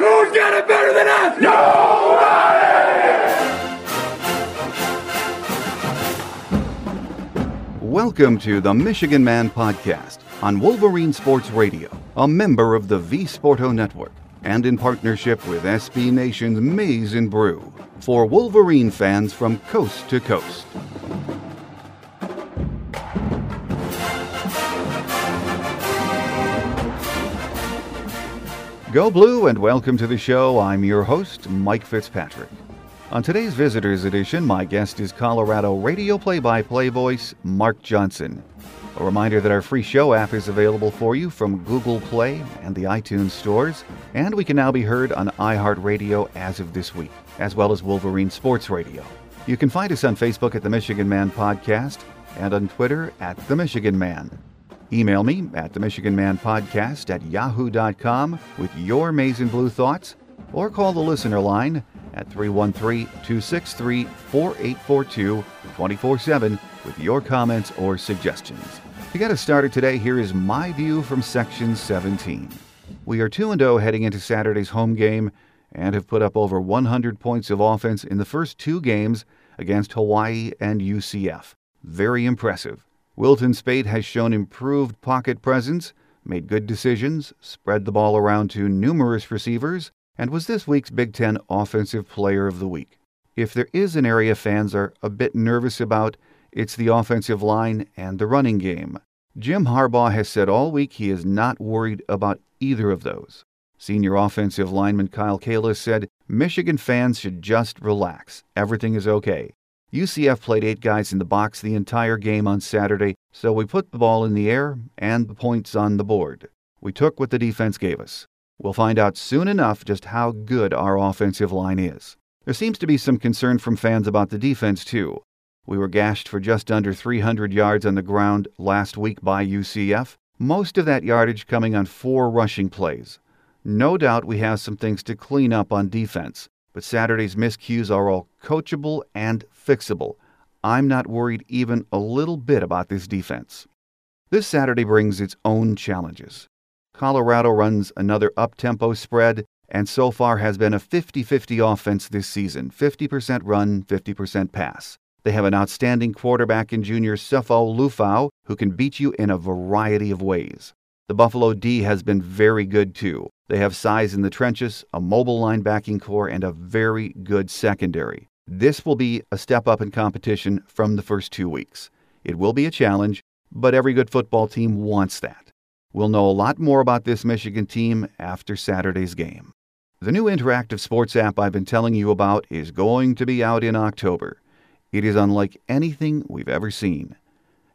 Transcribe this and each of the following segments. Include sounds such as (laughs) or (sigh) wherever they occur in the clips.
Who's got it better than us? Welcome to the Michigan Man Podcast on Wolverine Sports Radio, a member of the V Sporto Network, and in partnership with SB Nation's Maize and Brew for Wolverine fans from coast to coast. Go Blue and welcome to the show. I'm your host, Mike Fitzpatrick. On today's Visitors Edition, my guest is Colorado radio play by play voice Mark Johnson. A reminder that our free show app is available for you from Google Play and the iTunes stores, and we can now be heard on iHeartRadio as of this week, as well as Wolverine Sports Radio. You can find us on Facebook at the Michigan Man Podcast and on Twitter at the Michigan Man. Email me at the Michigan Man Podcast at yahoo.com with your and Blue thoughts, or call the listener line at 313 263 4842 24 7 with your comments or suggestions. To get us started today, here is my view from Section 17. We are 2 0 heading into Saturday's home game and have put up over 100 points of offense in the first two games against Hawaii and UCF. Very impressive. Wilton Speight has shown improved pocket presence, made good decisions, spread the ball around to numerous receivers, and was this week's Big Ten Offensive Player of the Week. If there is an area fans are a bit nervous about, it's the offensive line and the running game. Jim Harbaugh has said all week he is not worried about either of those. Senior offensive lineman Kyle Kalis said Michigan fans should just relax. Everything is okay. UCF played eight guys in the box the entire game on Saturday, so we put the ball in the air and the points on the board. We took what the defense gave us. We'll find out soon enough just how good our offensive line is. There seems to be some concern from fans about the defense, too. We were gashed for just under 300 yards on the ground last week by UCF, most of that yardage coming on four rushing plays. No doubt we have some things to clean up on defense, but Saturday's miscues are all coachable and fixable. I'm not worried even a little bit about this defense. This Saturday brings its own challenges. Colorado runs another up tempo spread and so far has been a 50 50 offense this season 50% run, 50% pass. They have an outstanding quarterback in junior Sefo Liufau who can beat you in a variety of ways. The Buffalo D has been very good too. They have size in the trenches, a mobile linebacking core, and a very good secondary. This will be a step up in competition from the first two weeks. It will be a challenge, but every good football team wants that. We'll know a lot more about this Michigan team after Saturday's game. The new interactive sports app I've been telling you about is going to be out in October. It is unlike anything we've ever seen.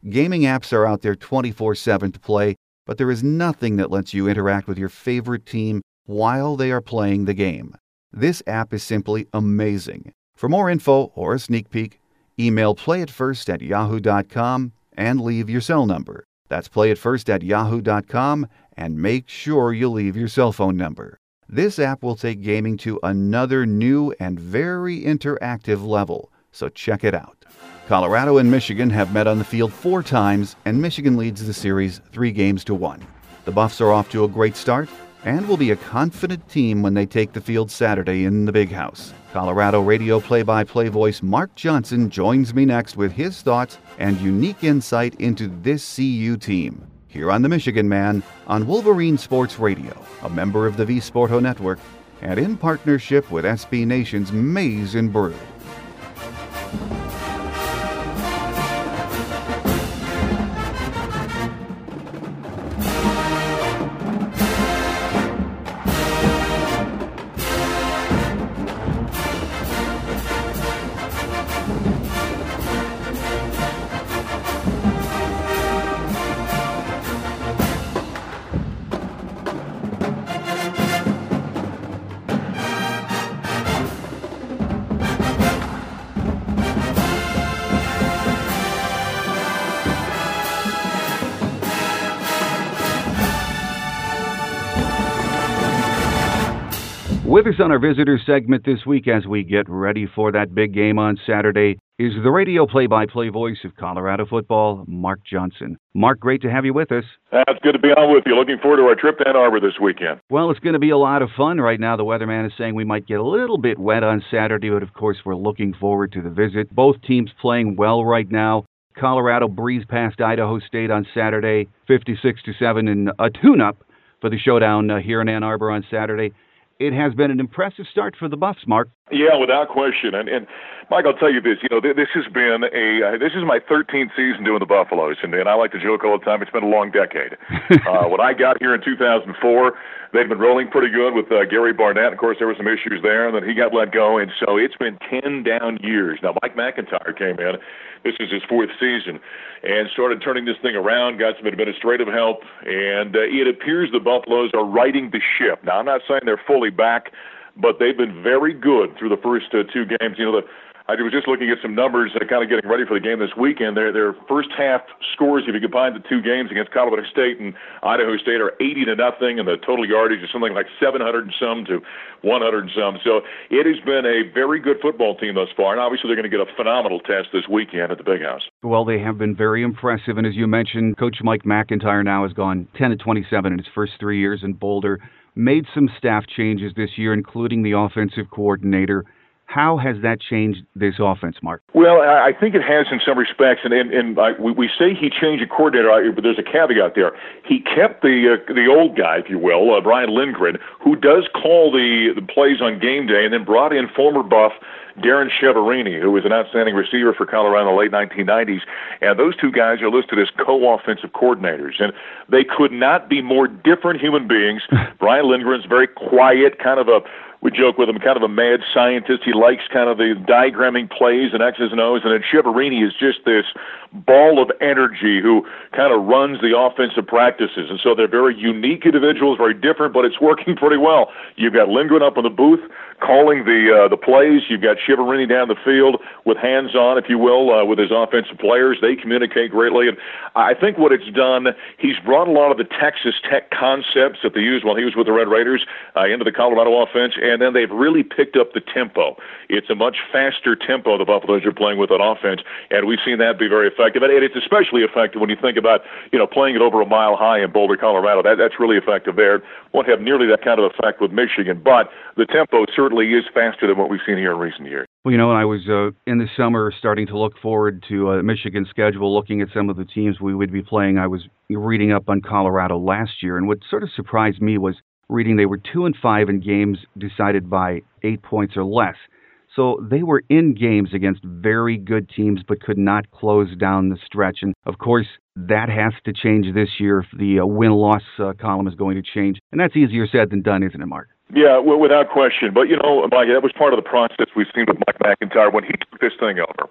Gaming apps are out there 24 7 to play, but there is nothing that lets you interact with your favorite team while they are playing the game. This app is simply amazing. For more info or a sneak peek, email playitfirst at yahoo.com and leave your cell number. That's playitfirst at yahoo.com and make sure you leave your cell phone number. This app will take gaming to another new and very interactive level, so check it out. Colorado and Michigan have met on the field four times, and Michigan leads the series three games to one. The Buffs are off to a great start and will be a confident team when they take the field Saturday in the Big House. Colorado radio play by play voice Mark Johnson joins me next with his thoughts and unique insight into this CU team. Here on The Michigan Man on Wolverine Sports Radio, a member of the V Sporto Network, and in partnership with SB Nation's Maize and Brew. With us on our visitor segment this week as we get ready for that big game on Saturday is the radio play by play voice of Colorado football, Mark Johnson. Mark, great to have you with us. That's good to be on with you. Looking forward to our trip to Ann Arbor this weekend. Well, it's going to be a lot of fun. Right now, the weatherman is saying we might get a little bit wet on Saturday, but of course, we're looking forward to the visit. Both teams playing well right now. Colorado breezed past Idaho State on Saturday, 56 to 7 in a tune up for the showdown uh, here in Ann Arbor on Saturday it has been an impressive start for the Buffs, Mark. Yeah, without question. And, and Mike, I'll tell you this. You know, this has been a uh, this is my 13th season doing the Buffaloes, and, and I like to joke all the time. It's been a long decade. (laughs) uh, when I got here in 2004, they'd been rolling pretty good with uh, Gary Barnett. Of course, there were some issues there, and then he got let go, and so it's been 10 down years. Now, Mike MacIntyre came in. This is his fourth season, and started turning this thing around. Got some administrative help, and uh, it appears the Buffaloes are righting the ship. Now, I'm not saying they're fully back but they've been very good through the first uh, two games. You know, the I was just looking at some numbers, uh, kind of getting ready for the game this weekend. Their their first half scores, if you combine the two games against Colorado State and Idaho State, are 80 to nothing, and the total yardage is something like 700 and some to 100 and some. So it has been a very good football team thus far, and obviously they're going to get a phenomenal test this weekend at the Big House. Well, they have been very impressive, and as you mentioned, Coach Mike MacIntyre now has gone 10 to 27 in his first three years in Boulder made some staff changes this year, including the offensive coordinator. How has that changed this offense, Mark? Well, I think it has in some respects, and and, and I, we, we say he changed a coordinator, but there's a caveat there. He kept the uh, the old guy, if you will, uh, Brian Lindgren, who does call the the plays on game day, and then brought in former Buff Darren Chiaverini, who was an outstanding receiver for Colorado in the late 1990s. And those two guys are listed as co-offensive coordinators. And they could not be more different human beings. (laughs) Brian Lindgren's very quiet, kind of a we joke with him, kind of a mad scientist. He likes kind of the diagramming plays and X's and O's. And then Chiaverini is just this ball of energy who kind of runs the offensive practices. And so they're very unique individuals, very different, but it's working (laughs) pretty well. You've got Lindgren up in the booth calling the uh, the plays. You've got Chiaverini down the field with hands on, if you will, uh, with his offensive players. They communicate greatly, and I think what it's done, he's brought a lot of the Texas Tech concepts that they used while he was with the Red Raiders uh, into the Colorado offense, and then they've really picked up the tempo. It's a much faster tempo the Buffaloes are playing with on offense, and we've seen that be very effective. And it's especially effective when you think about you know playing it over a mile high in Boulder, Colorado. That that's really effective there. Won't have nearly that kind of effect with Michigan, but the tempo certainly is faster than what we've seen here in recent years. Well, you know, when I was uh, in the summer starting to look forward to uh, Michigan schedule, looking at some of the teams we would be playing, I was reading up on Colorado last year, and what sort of surprised me was reading they were two and five in games decided by eight points or less. So they were in games against very good teams, but could not close down the stretch. And of course, that has to change this year if the uh, win loss uh, column is going to change. And that's easier said than done, isn't it, Mark? Yeah, well, without question. But you know, Mike, that was part of the process we've seen with Mike MacIntyre when he took this thing over.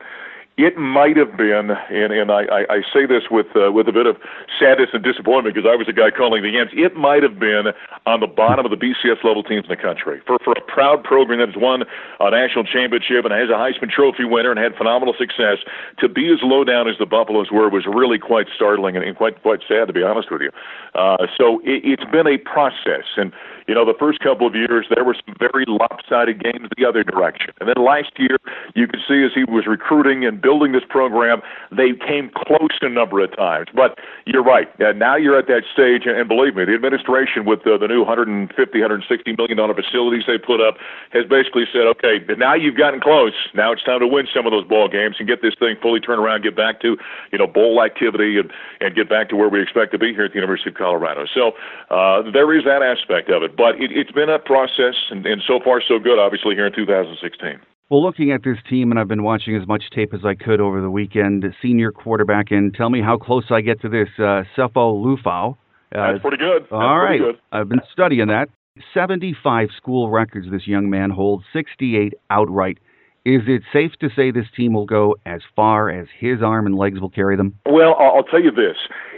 It might have been, and, and I, I, I say this with uh, with a bit of sadness and disappointment because I was a guy calling the games. It might have been on the bottom of the BCS level teams in the country for for a proud program that has won a national championship and has a Heisman Trophy winner and had phenomenal success. To be as low down as the Buffaloes were was really quite startling and, and quite quite sad to be honest with you. Uh, so it, it's been a process, and you know, the first couple of years there were some very lopsided games the other direction. And then last year, you could see as he was recruiting and building this program, they came close a number of times. But you're right. Uh, now you're at that stage, and believe me, the administration with uh, the new 150, 160 million dollar facilities they put up has basically said, okay, now you've gotten close. Now it's time to win some of those ball games and get this thing fully turned around, get back to you know bowl activity, and and get back to where we expect to be here at the University of Colorado. So uh, there is that aspect of it, but it, it's been a process, and, and so far so good. Obviously here in 2016. Well, looking at this team, and I've been watching as much tape as I could over the weekend. Senior quarterback, and tell me how close I get to this. Uh, Sefo Liufau. Uh, That's pretty good. That's all right. Good. I've been studying that. 75 school records this young man holds, 68 outright. Is it safe to say this team will go as far as his arm and legs will carry them? Well, I'll tell you this.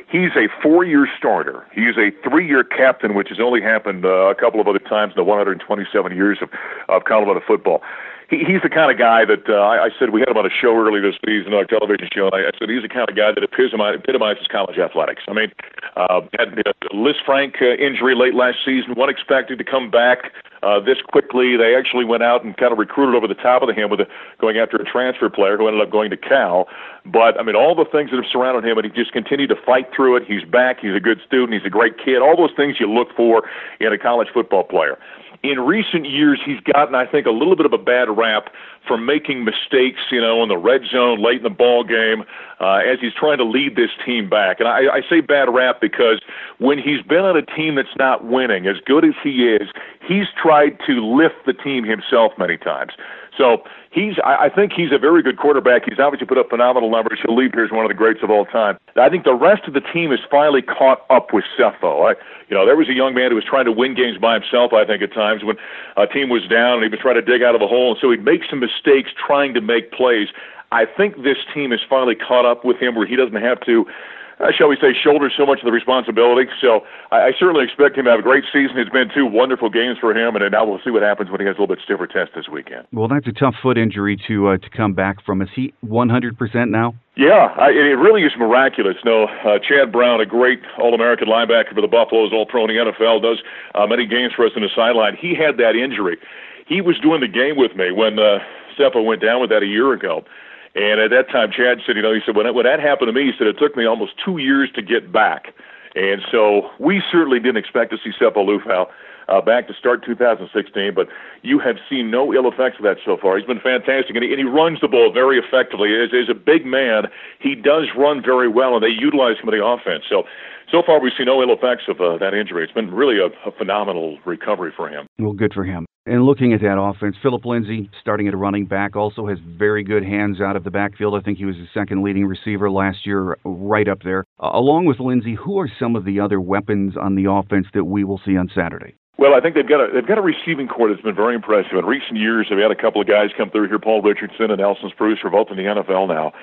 He's a four-year starter. He's a three-year captain, which has only happened uh, a couple of other times in the 127 years of, of Colorado football he, he's the kind of guy that uh, I, I said we had him on a show earlier this season, on our television show. And I, I said he's the kind of guy that epitomizes, college athletics. I mean, uh, had a Lisfranc uh, injury late last season, one expected to come back uh, this quickly. They actually went out and kind of recruited over the top of the him with a, going after a transfer player who ended up going to Cal. But I mean, all the things that have surrounded him, and he just continued to fight through it. He's back. He's a good student. He's a great kid. All those things you look for in a college football player in recent years, he's gotten, I think, a little bit of a bad rap for making mistakes, you know, in the red zone late in the ball game uh, as he's trying to lead this team back. And I, I say bad rap because when he's been on a team that's not winning, as good as he is, he's tried to lift the team himself many times. So he's I, think he's a very good quarterback. He's obviously put up phenomenal numbers. He'll leave here as one of the greats of all time. I think the rest of the team has finally caught up with Sefo. I, you know, there was a young man who was trying to win games by himself. I think at times when a team was down and he was trying to dig out of a hole, and so he'd make some mistakes trying to make plays. I think this team has finally caught up with him where he doesn't have to uh, shall we say, shoulder so much of the responsibility. So I, I certainly expect him to have a great season. It's been two wonderful games for him, and now we'll see what happens when he has a little bit stiffer test this weekend. Well, that's a tough foot injury to uh, to come back from. Is he 100% now? Yeah, I, it really is miraculous. No, uh, Chad Brown, a great All-American linebacker for the Buffaloes, All-Pro in the NFL, does uh, many games for us in the sideline. He had that injury. He was doing the game with me when uh, Sefo went down with that a year ago. And at that time, Chad said, you know, he said, when that, when that happened to me, he said, it took me almost two years to get back. And so we certainly didn't expect to see Sefo Liufau uh, back to start 2016, but you have seen no ill effects of that so far. He's been fantastic, and he, and he runs the ball very effectively. As, as a big man, he does run very well, and they utilize him in the offense. So, so far we've seen no ill effects of uh, that injury. It's been really a, a phenomenal recovery for him. Well, good for him. And looking at that offense, Phillip Lindsay starting at a running back also has very good hands out of the backfield. I think he was the second leading receiver last year, right up there. Uh, along with Lindsay, who are some of the other weapons on the offense that we will see on Saturday? Well, I think they've got a they've got a receiving corps that's been very impressive. In recent years, they've had a couple of guys come through here. Paul Richardson and Nelson Spruce are both in the NFL now,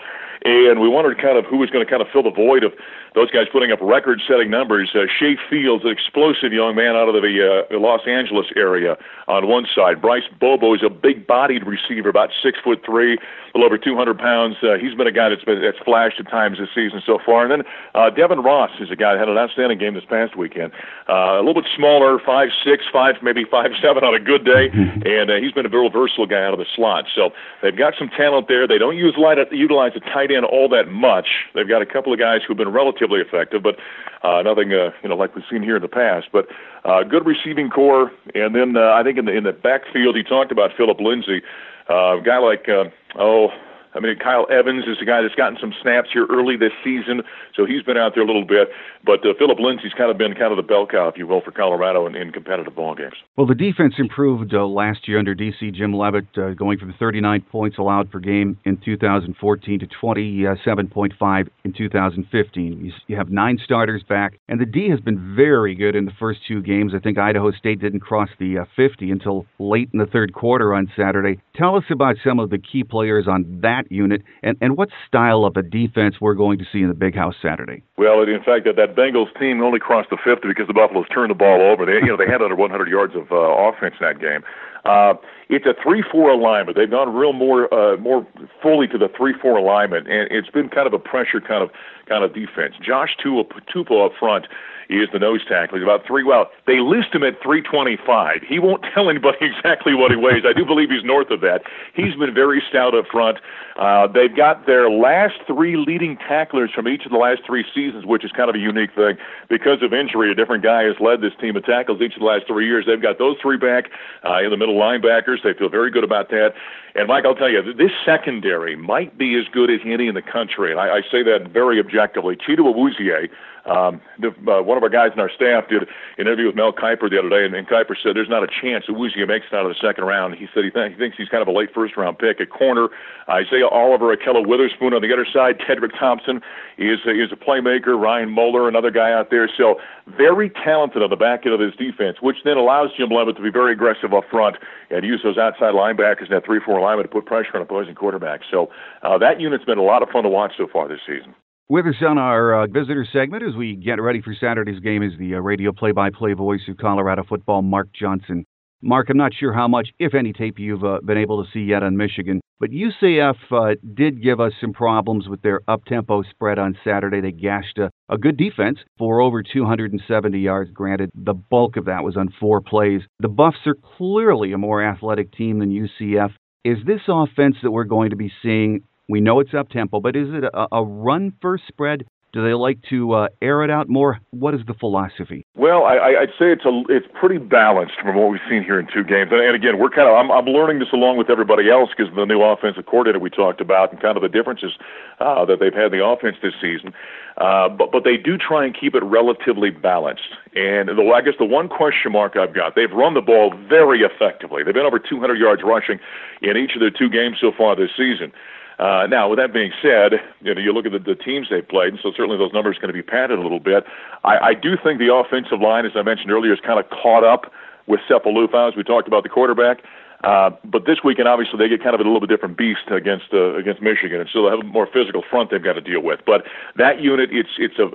and we wondered kind of who was going to kind of fill the void of those guys putting up record-setting numbers. Uh, Shay Fields, an explosive young man out of the uh, Los Angeles area, on one side. Bryce Bobo is a big-bodied receiver, about six foot three, little over 200 pounds. Uh, he's been a guy that's been that's flashed at times this season so far. And then uh, Devin Ross is a guy that had an outstanding game this past weekend. Uh, a little bit smaller, five six, five maybe five (laughs) seven on a good day, and uh, he's been a very versatile guy out of the slot. So they've got some talent there. They don't use light, utilize the tight end all that much. They've got a couple of guys who've been relatively effective, but uh, nothing uh, you know like we've seen here in the past. But uh, good receiving corps, and then uh, I think in the in the backfield, he talked about Phillip Lindsay, uh, a guy like uh, oh I mean, Kyle Evans is a guy that's gotten some snaps here early this season, so he's been out there a little bit. But uh, Phillip Lindsay's kind of been kind of the bell cow, if you will, for Colorado in, in competitive ball games. Well, the defense improved uh, last year under DC Jim Leavitt, uh, going from 39 points allowed per game in 2014 to 27.5 in 2015. You, you have nine starters back, and the D has been very good in the first two games. I think Idaho State didn't cross the uh, 50 until late in the third quarter on Saturday. Tell us about some of the key players on that that unit, and, and what style of a defense we're going to see in the Big House Saturday? Well, in fact, that, that Bengals team only crossed the 50 because the Buffaloes turned the ball over. They, you know, they had under 100 yards of uh, offense in that game. Uh, it's a three-four alignment. They've gone real more uh, more fully to the three-four alignment, and it's been kind of a pressure kind of kind of defense. Josh Tupou up front is the nose tackle. He's about three. Well, they list him at 325. He won't (laughs) tell anybody exactly what he weighs. I do believe he's north of that. He's been very stout up front. Uh, they've got their last three leading tacklers from each of the last three seasons, which is kind of a unique thing. Because of injury, a different guy has led this team of tackles each of the last three years. They've got those three back uh, in the middle linebackers. They feel very good about that. And Mike, I'll tell you, this secondary might be as good as any in the country, and I, I say that very objectively. Chido Awuzie um, the, uh, one of our guys in our staff did an interview with Mel Kiper the other day, and, and Kiper said there's not a chance Awuzie makes it out of the second round. He said he, th- he thinks he's kind of a late first round pick at corner. Isaiah Oliver, Ahkello Witherspoon on the other side. Tedric Thompson is a, is a playmaker. Ryan Moeller, another guy out there. So very talented on the back end of this defense, which then allows Jim Leavitt to be very aggressive up front and use those outside linebackers and that three-four lineman to put pressure on opposing quarterbacks. So uh, that unit's been a lot of fun to watch so far this season. With us on our uh, visitor segment as we get ready for Saturday's game is the uh, radio play by play voice of Colorado football, Mark Johnson. Mark, I'm not sure how much, if any, tape you've uh, been able to see yet on Michigan, but UCF uh, did give us some problems with their up tempo spread on Saturday. They gashed a, a good defense for over 270 yards. Granted, the bulk of that was on four plays. The Buffs are clearly a more athletic team than UCF. Is this offense that we're going to be seeing we know it's up tempo, but is it a, a run first spread? Do they like to uh, air it out more? What is the philosophy? Well, I, I'd say it's a it's pretty balanced from what we've seen here in two games. And, again, we're kind of I'm, I'm learning this along with everybody else because the new offensive coordinator we talked about and kind of the differences uh, that they've had in the offense this season. Uh, but but they do try and keep it relatively balanced. And the, I guess the one question mark I've got, they've run the ball very effectively. They've been over 200 yards rushing in each of their two games so far this season. Uh, now, with that being said, you know you look at the, the teams they've played, and so certainly those numbers are going to be padded a little bit. I, I do think the offensive line, as I mentioned earlier, is kind of caught up with Sefo As we talked about the quarterback. Uh, but this weekend, obviously, they get kind of a little bit different beast against uh, against Michigan, and so they have a more physical front they've got to deal with. But that unit, it's it's a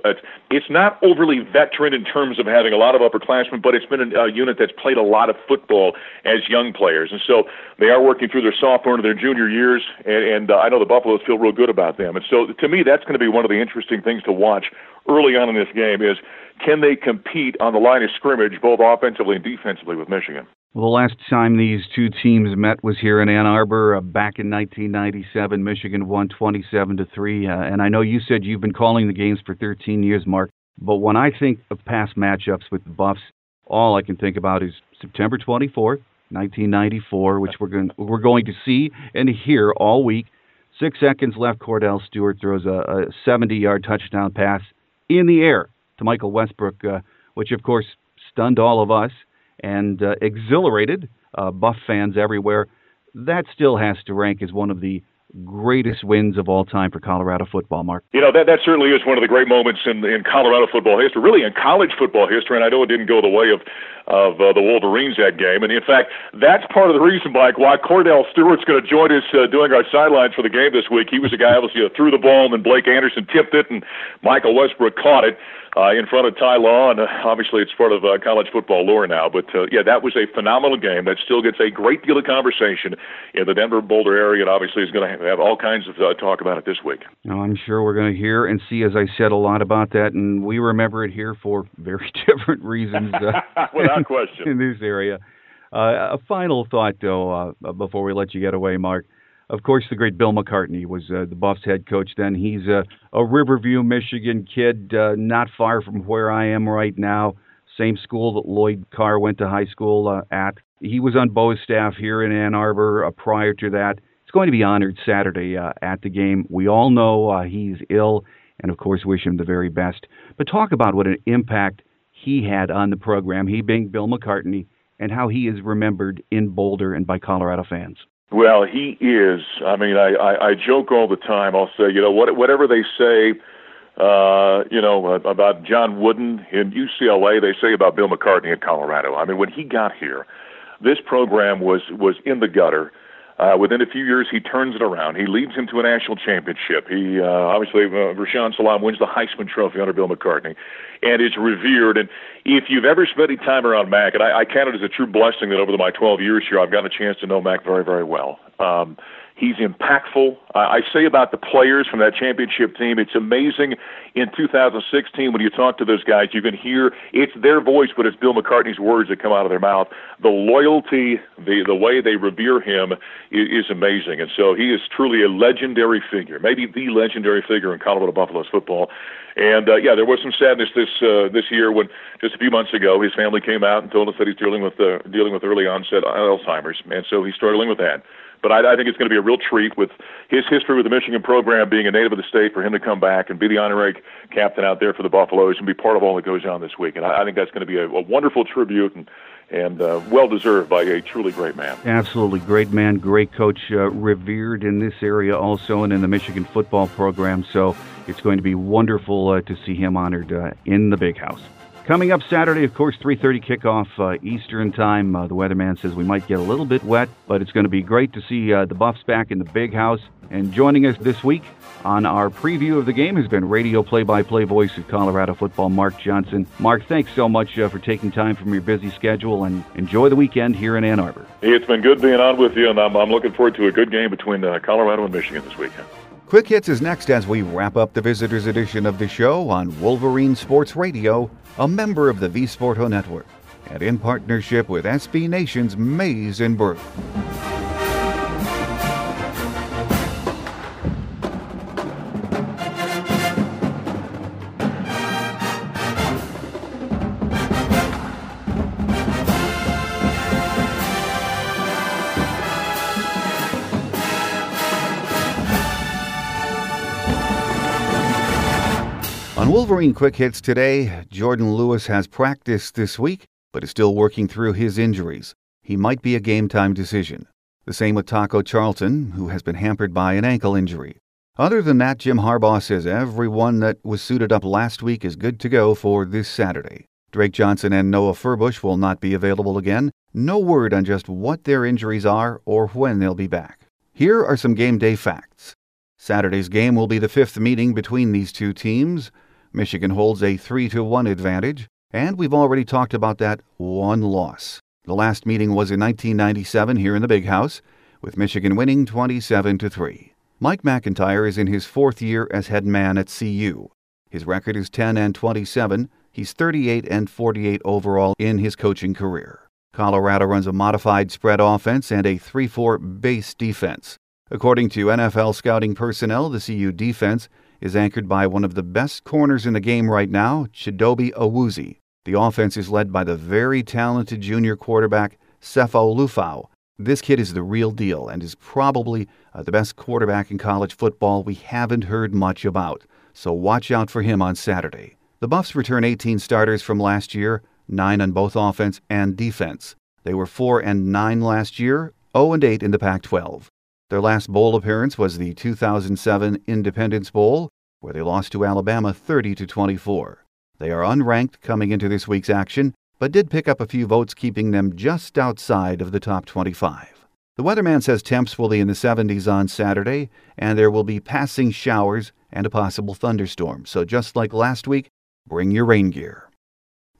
it's, not overly veteran in terms of having a lot of upperclassmen, but it's been a, a unit that's played a lot of football as young players, and so they are working through their sophomore and their junior years. And, and uh, I know the Buffaloes feel real good about them, and so to me, that's going to be one of the interesting things to watch early on in this game is can they compete on the line of scrimmage, both offensively and defensively, with Michigan? The last time these two teams met was here in Ann Arbor uh, back in 1997. Michigan won 27 to three, uh, and I know you said you've been calling the games for 13 years, Mark. But when I think of past matchups with the Buffs, all I can think about is September 24th, 1994, which we're going we're going to see and hear all week. Six seconds left. Kordell Stewart throws a, a 70-yard touchdown pass in the air to Michael Westbrook, uh, which of course stunned all of us and uh, exhilarated uh, Buff fans everywhere. That still has to rank as one of the greatest wins of all time for Colorado football, Mark? You know, that, that certainly is one of the great moments in, in Colorado football history, really in college football history. And I know it didn't go the way of, of uh, the Wolverines that game. And in fact, that's part of the reason, Mike, why Kordell Stewart's going to join us uh, doing our sidelines for the game this week. He was a guy, obviously, who threw the ball, and then Blake Anderson tipped it, and Michael Westbrook caught it uh, in front of Ty Law, and uh, obviously it's part of uh, college football lore now. But uh, yeah, that was a phenomenal game that still gets a great deal of conversation in the Denver Boulder area, and obviously is going to have all kinds of uh, talk about it this week. No, I'm sure we're going to hear and see, as I said, a lot about that, and we remember it here for very (laughs) different reasons. Uh, (laughs) Without question. (laughs) In this area. Uh, a final thought, though, uh, before we let you get away, Mark of course, the great Bill McCartney was uh, the Buffs head coach then. He's a, a Riverview, Michigan kid, uh, not far from where I am right now. Same school that Lloyd Carr went to high school uh, at. He was on Bo's staff here in Ann Arbor uh, prior to that. He's going to be honored Saturday uh, at the game. We all know uh, he's ill, and of course, wish him the very best. But talk about what an impact he had on the program, he being Bill McCartney, and how he is remembered in Boulder and by Colorado fans. Well, he is. I mean, I, I, I joke all the time. I'll say, you know, what, whatever they say, uh, you know, about John Wooden in UCLA, they say about Bill McCartney in Colorado. I mean, when he got here, this program was was in the gutter. Uh, within a few years, he turns it around. He leads him to a national championship. He uh, obviously uh, Rashaan Salaam wins the Heisman Trophy under Bill McCartney, and is revered. And if you've ever spent any time around Mac, and I, I count it as a true blessing that over my 12 years here, I've gotten a chance to know Mac very, very well. Um, He's impactful. Uh, I say about the players from that championship team, it's amazing. In 2016, when you talk to those guys, you can hear it's their voice, but it's Bill McCartney's words that come out of their mouth. The loyalty, the the way they revere him is, is amazing, and so he is truly a legendary figure, maybe the legendary figure in Colorado Buffaloes football. And uh, yeah, there was some sadness this uh, this year when just a few months ago his family came out and told us that he's dealing with uh, dealing with early onset Alzheimer's, and so he's struggling with that. But I, I think it's going to be a real treat with his history with the Michigan program, being a native of the state, for him to come back and be the honorary captain out there for the Buffaloes and be part of all that goes on this week. And I, I think that's going to be a, a wonderful tribute and and uh, well deserved by a truly great man. Absolutely great man, great coach, uh, revered in this area also and in the Michigan football program. So it's going to be wonderful uh, to see him honored uh, in the big house. Coming up Saturday, of course, 3:30 kickoff uh, Eastern time. Uh, the weatherman says we might get a little bit wet, but it's going to be great to see uh, the Buffs back in the big house. And joining us this week on our preview of the game has been radio play-by-play voice of Colorado football, Mark Johnson. Mark, thanks so much uh, for taking time from your busy schedule, and enjoy the weekend here in Ann Arbor. Hey, It's been good being on with you, and I'm, I'm looking forward to a good game between uh, Colorado and Michigan this weekend. Quick Hits is next as we wrap up the visitors edition of the show on Wolverine Sports Radio, a member of the V Sporto Network, and in partnership with SB Nation's Maize and Brew. Wolverine Quick Hits today, Jourdan Lewis has practiced this week, but is still working through his injuries. He might be a game time decision. The same with Taco Charlton, who has been hampered by an ankle injury. Other than that, Jim Harbaugh says everyone that was suited up last week is good to go for this Saturday. Drake Johnson and Noah Furbush will not be available again. No word on just what their injuries are or when they'll be back. Here are some game day facts. Saturday's game will be the fifth meeting between these two teams. Michigan holds a 3 to 1 advantage, and we've already talked about that one loss. The last meeting was in 1997 here in the Big House, with Michigan winning 27 to 3. Mike MacIntyre is in his fourth year as head man at CU. His record is 10 and 27. He's 38 and 48 overall in his coaching career. Colorado runs a modified spread offense and a 3 4 base defense. According to NFL scouting personnel, the CU defense is anchored by one of the best corners in the game right now, Chidobe Awuzie. The offense is led by the very talented junior quarterback, Sefo Liufau. This kid is the real deal and is probably uh, the best quarterback in college football we haven't heard much about, so watch out for him on Saturday. The Buffs return 18 starters from last year, 9 on both offense and defense. They were 4 and 9 last year, 0 and 8 in the Pac 12. Their last bowl appearance was the 2007 Independence Bowl, where they lost to Alabama 30 to 24. They are unranked coming into this week's action, but did pick up a few votes keeping them just outside of the top 25. The weatherman says temps will be in the 70s on Saturday, and there will be passing showers and a possible thunderstorm. So just like last week, bring your rain gear.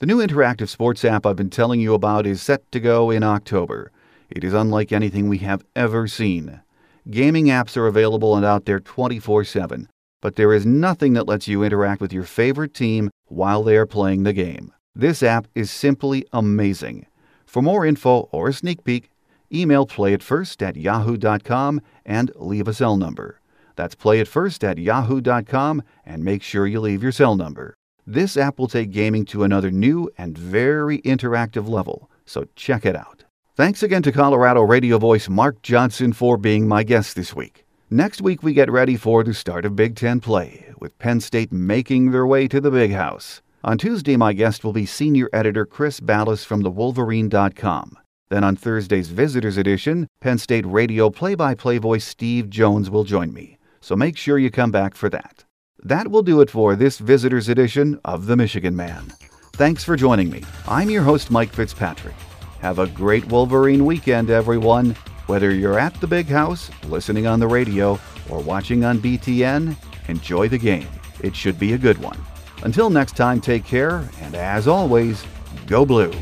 The new interactive sports app I've been telling you about is set to go in October. It is unlike anything we have ever seen. Gaming apps are available and out there 24 7, but there is nothing that lets you interact with your favorite team while they are playing the game. This app is simply amazing. For more info or a sneak peek, email playitfirst at yahoo.com and leave a cell number. That's playitfirst at yahoo.com and make sure you leave your cell number. This app will take gaming to another new and very interactive level, so check it out. Thanks again to Colorado radio voice Mark Johnson for being my guest this week. Next week, we get ready for the start of Big Ten play, with Penn State making their way to the Big House. On Tuesday, my guest will be senior editor Chris Balas from thewolverine.com. Then on Thursday's Visitors Edition, Penn State radio play by play voice Steve Jones will join me. So make sure you come back for that. That will do it for this Visitors Edition of The Michigan Man. Thanks for joining me. I'm your host, Mike Fitzpatrick. Have a great Wolverine weekend, everyone. Whether you're at the big house, listening on the radio, or watching on BTN, enjoy the game. It should be a good one. Until next time, take care, and as always, go blue.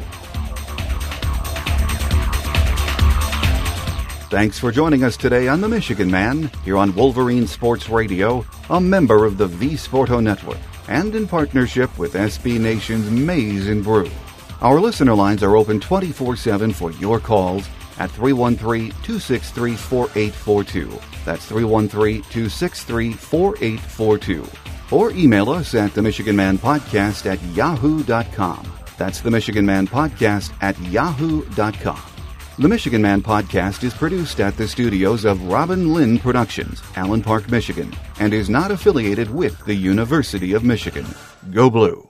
Thanks for joining us today on The Michigan Man, here on Wolverine Sports Radio, a member of the V Sporto Network, and in partnership with SB Nation's Maize and Brew. Our listener lines are open 24 7 for your calls at 313 263 4842. That's 313 263 4842. Or email us at the Michigan Man Podcast at yahoo.com. That's the Michigan Man Podcast at yahoo.com. The Michigan Man podcast is produced at the studios of Robin Lynn Productions, Allen Park, Michigan, and is not affiliated with the University of Michigan. Go Blue!